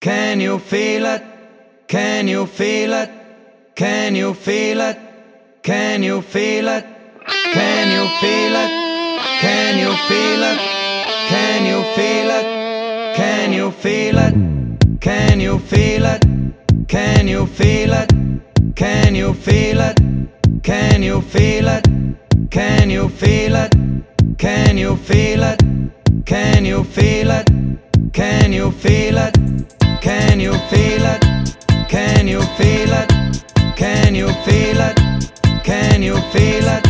Can you feel it? Can you feel it? Can you feel it? Can you feel it? Can you feel it? Can you feel it? Can you feel it? Can you feel it? Can you feel it? Can you feel it? Can you feel it? Can you feel it? Can you feel it? Can you feel it? Can you feel it? Can you feel it? Can you feel it?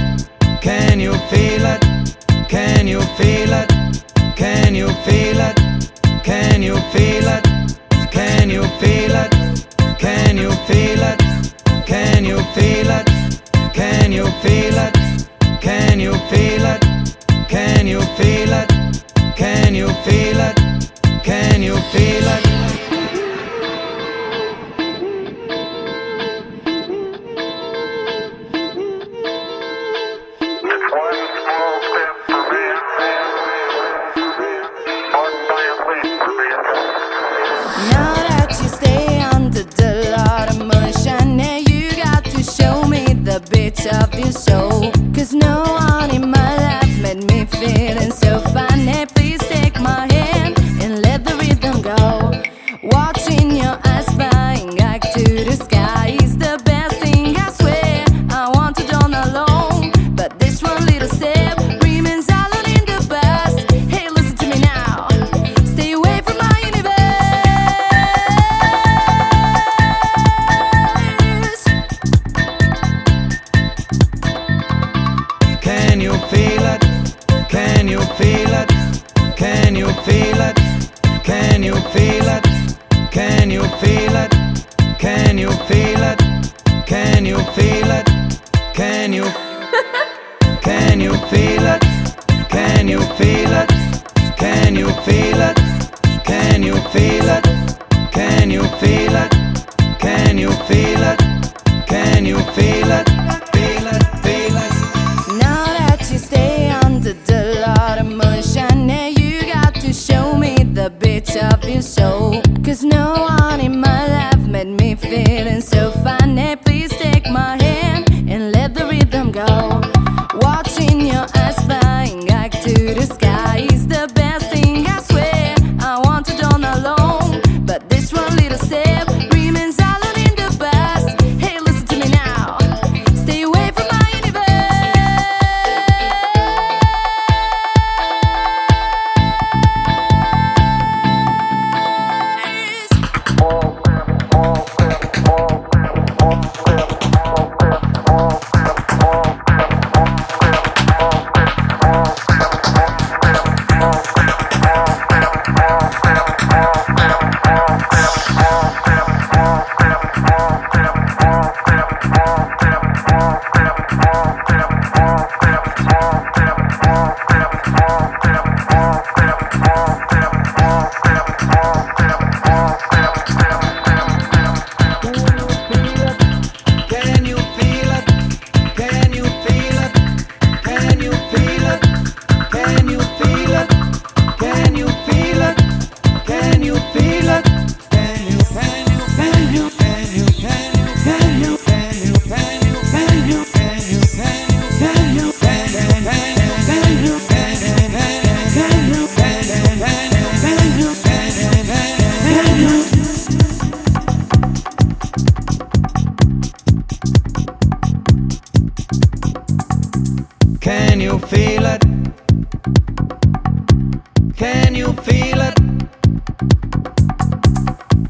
Can you feel it? Can you feel it? Can you feel it? Can you feel it? Can you feel it? Can you feel it? Can you feel it? Can you feel it? Can you feel it? Can you feel it? Can you feel it? Cause no one in my life made me feeling so fine. Please take my hand and let the rhythm go. Watching your eyes. Can you feel it? Can you feel it? Can you feel it? Can you feel it? Can you Can you feel it? Can you feel it? Can you feel it? Can you feel it? Can you feel it? Can you feel it? Can you feel it? Can you feel it? Can you feel it?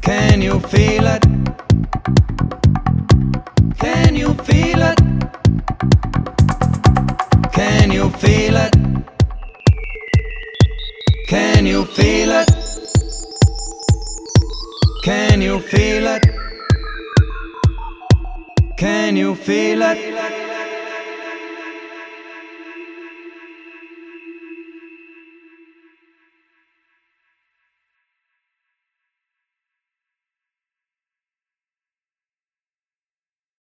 Can you feel it? Can you feel it? Can you feel it? Can you feel it? Can you feel it? Can you feel it?